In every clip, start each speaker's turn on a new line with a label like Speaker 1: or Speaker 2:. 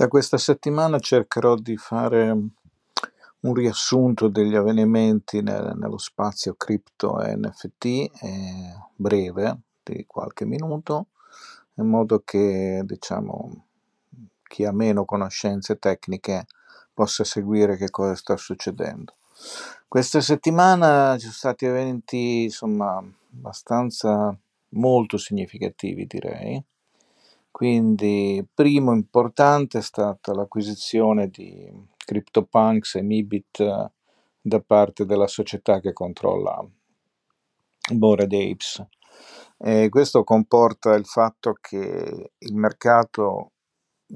Speaker 1: Da questa settimana cercherò di fare un riassunto degli avvenimenti nel- nello spazio cripto e NFT, eh, breve, di qualche minuto, in modo che, diciamo, chi ha meno conoscenze tecniche possa seguire che cosa sta succedendo. Questa settimana ci sono stati eventi, insomma, abbastanza molto significativi, direi. Quindi, primo importante è stata l'acquisizione di CryptoPunks e Mibit eh, da parte della società che controlla Bored Apes. E questo comporta il fatto che il mercato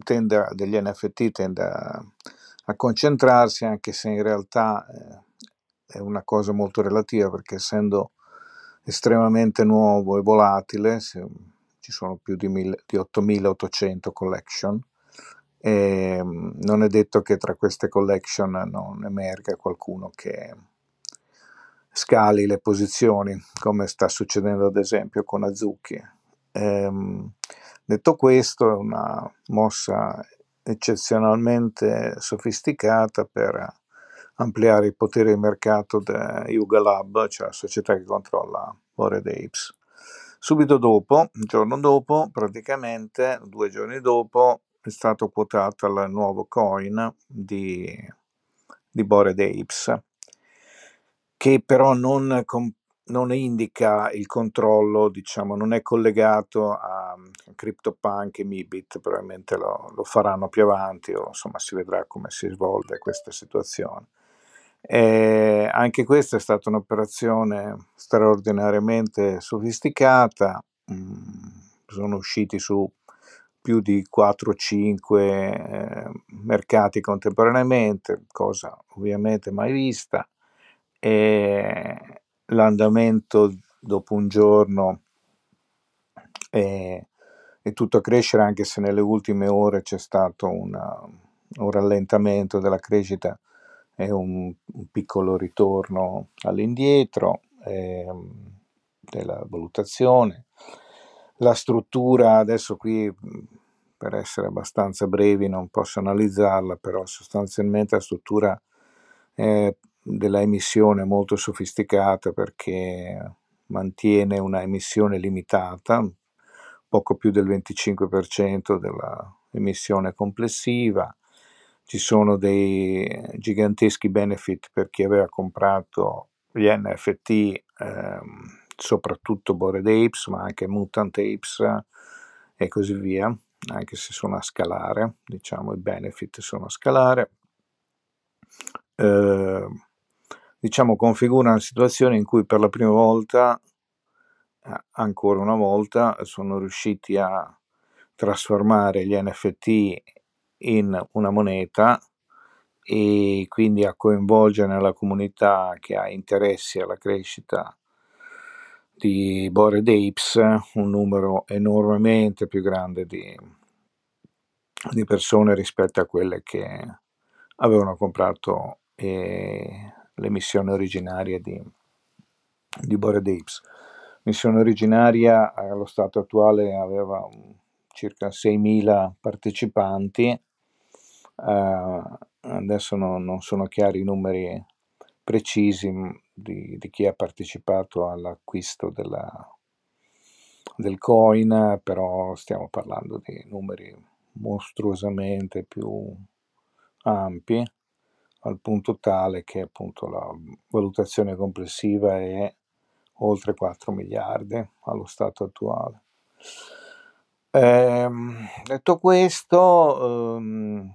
Speaker 1: tende degli NFT tende a, a concentrarsi, anche se in realtà eh, è una cosa molto relativa, perché essendo estremamente nuovo e volatile, se- ci sono più di, mille- di 8800 collection, e mm, non è detto che tra queste collection non emerga qualcuno che scali le posizioni, come sta succedendo ad esempio con Azuki. Ehm, detto questo, è una mossa eccezionalmente sofisticata per ampliare i poteri di mercato di Yuga Lab, cioè la società che controlla Bored Apes. Subito dopo, un giorno dopo, praticamente due giorni dopo, è stato quotato il nuovo coin di, di Bored Apes, che però non, non indica il controllo, diciamo, non è collegato a CryptoPunk e Mibit, probabilmente lo, lo faranno più avanti o insomma si vedrà come si svolve questa situazione. E anche questa è stata un'operazione straordinariamente sofisticata, mm, sono usciti su più di 4-5 mercati contemporaneamente, cosa ovviamente mai vista, e l'andamento dopo un giorno è, è tutto a crescere anche se nelle ultime ore c'è stato una- un rallentamento della crescita e un, un piccolo ritorno all'indietro ehm, della valutazione. La struttura, adesso qui per essere abbastanza brevi non posso analizzarla, però sostanzialmente la struttura è della emissione è molto sofisticata perché mantiene una emissione limitata, poco più del 25% della emissione complessiva. Ci sono dei giganteschi benefit per chi aveva comprato gli NFT, ehm, soprattutto Bored Apes, ma anche Mutant Apes e così via, anche se sono a scalare, diciamo i benefit sono a scalare. Eh, diciamo configura una situazione in cui per la prima volta, eh, ancora una volta, sono riusciti a trasformare gli NFT in una moneta e quindi a coinvolgere nella comunità che ha interessi alla crescita di Bored Apes un numero enormemente più grande di, di persone rispetto a quelle che avevano comprato eh, l'emissione originaria di, di Bored Apes. Missione originaria allo stato attuale aveva circa 6.000 partecipanti, eh, adesso non, non sono chiari i numeri precisi mh, di, di chi ha partecipato all'acquisto della, del coin, però stiamo parlando di numeri mostruosamente più ampi, al punto tale che appunto la valutazione complessiva è oltre 4 miliardi allo stato attuale. Ehm, detto questo, ehm,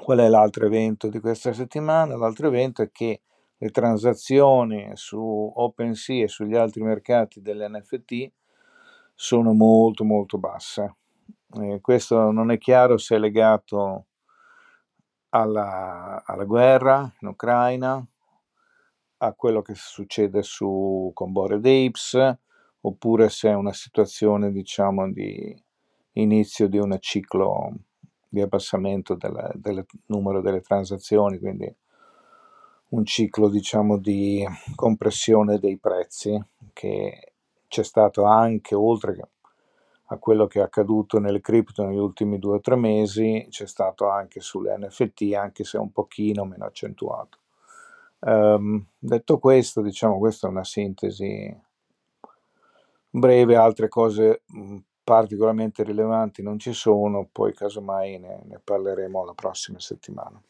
Speaker 1: qual è l'altro evento di questa settimana? L'altro evento è che le transazioni su OpenSea e sugli altri mercati dell'NFT sono molto molto basse. Eh, questo non è chiaro se è legato alla, alla guerra in Ucraina, a quello che succede su, con Bored Apes, oppure se è una situazione, diciamo, di inizio di un ciclo di abbassamento del, del numero delle transazioni, quindi un ciclo, diciamo, di compressione dei prezzi che c'è stato anche oltre a quello che è accaduto nelle cripto negli ultimi due o tre mesi, c'è stato anche sulle NFT, anche se un pochino meno accentuato. Um, detto questo, diciamo, questa è una sintesi breve, altre cose particolarmente rilevanti non ci sono, poi casomai ne, ne parleremo la prossima settimana.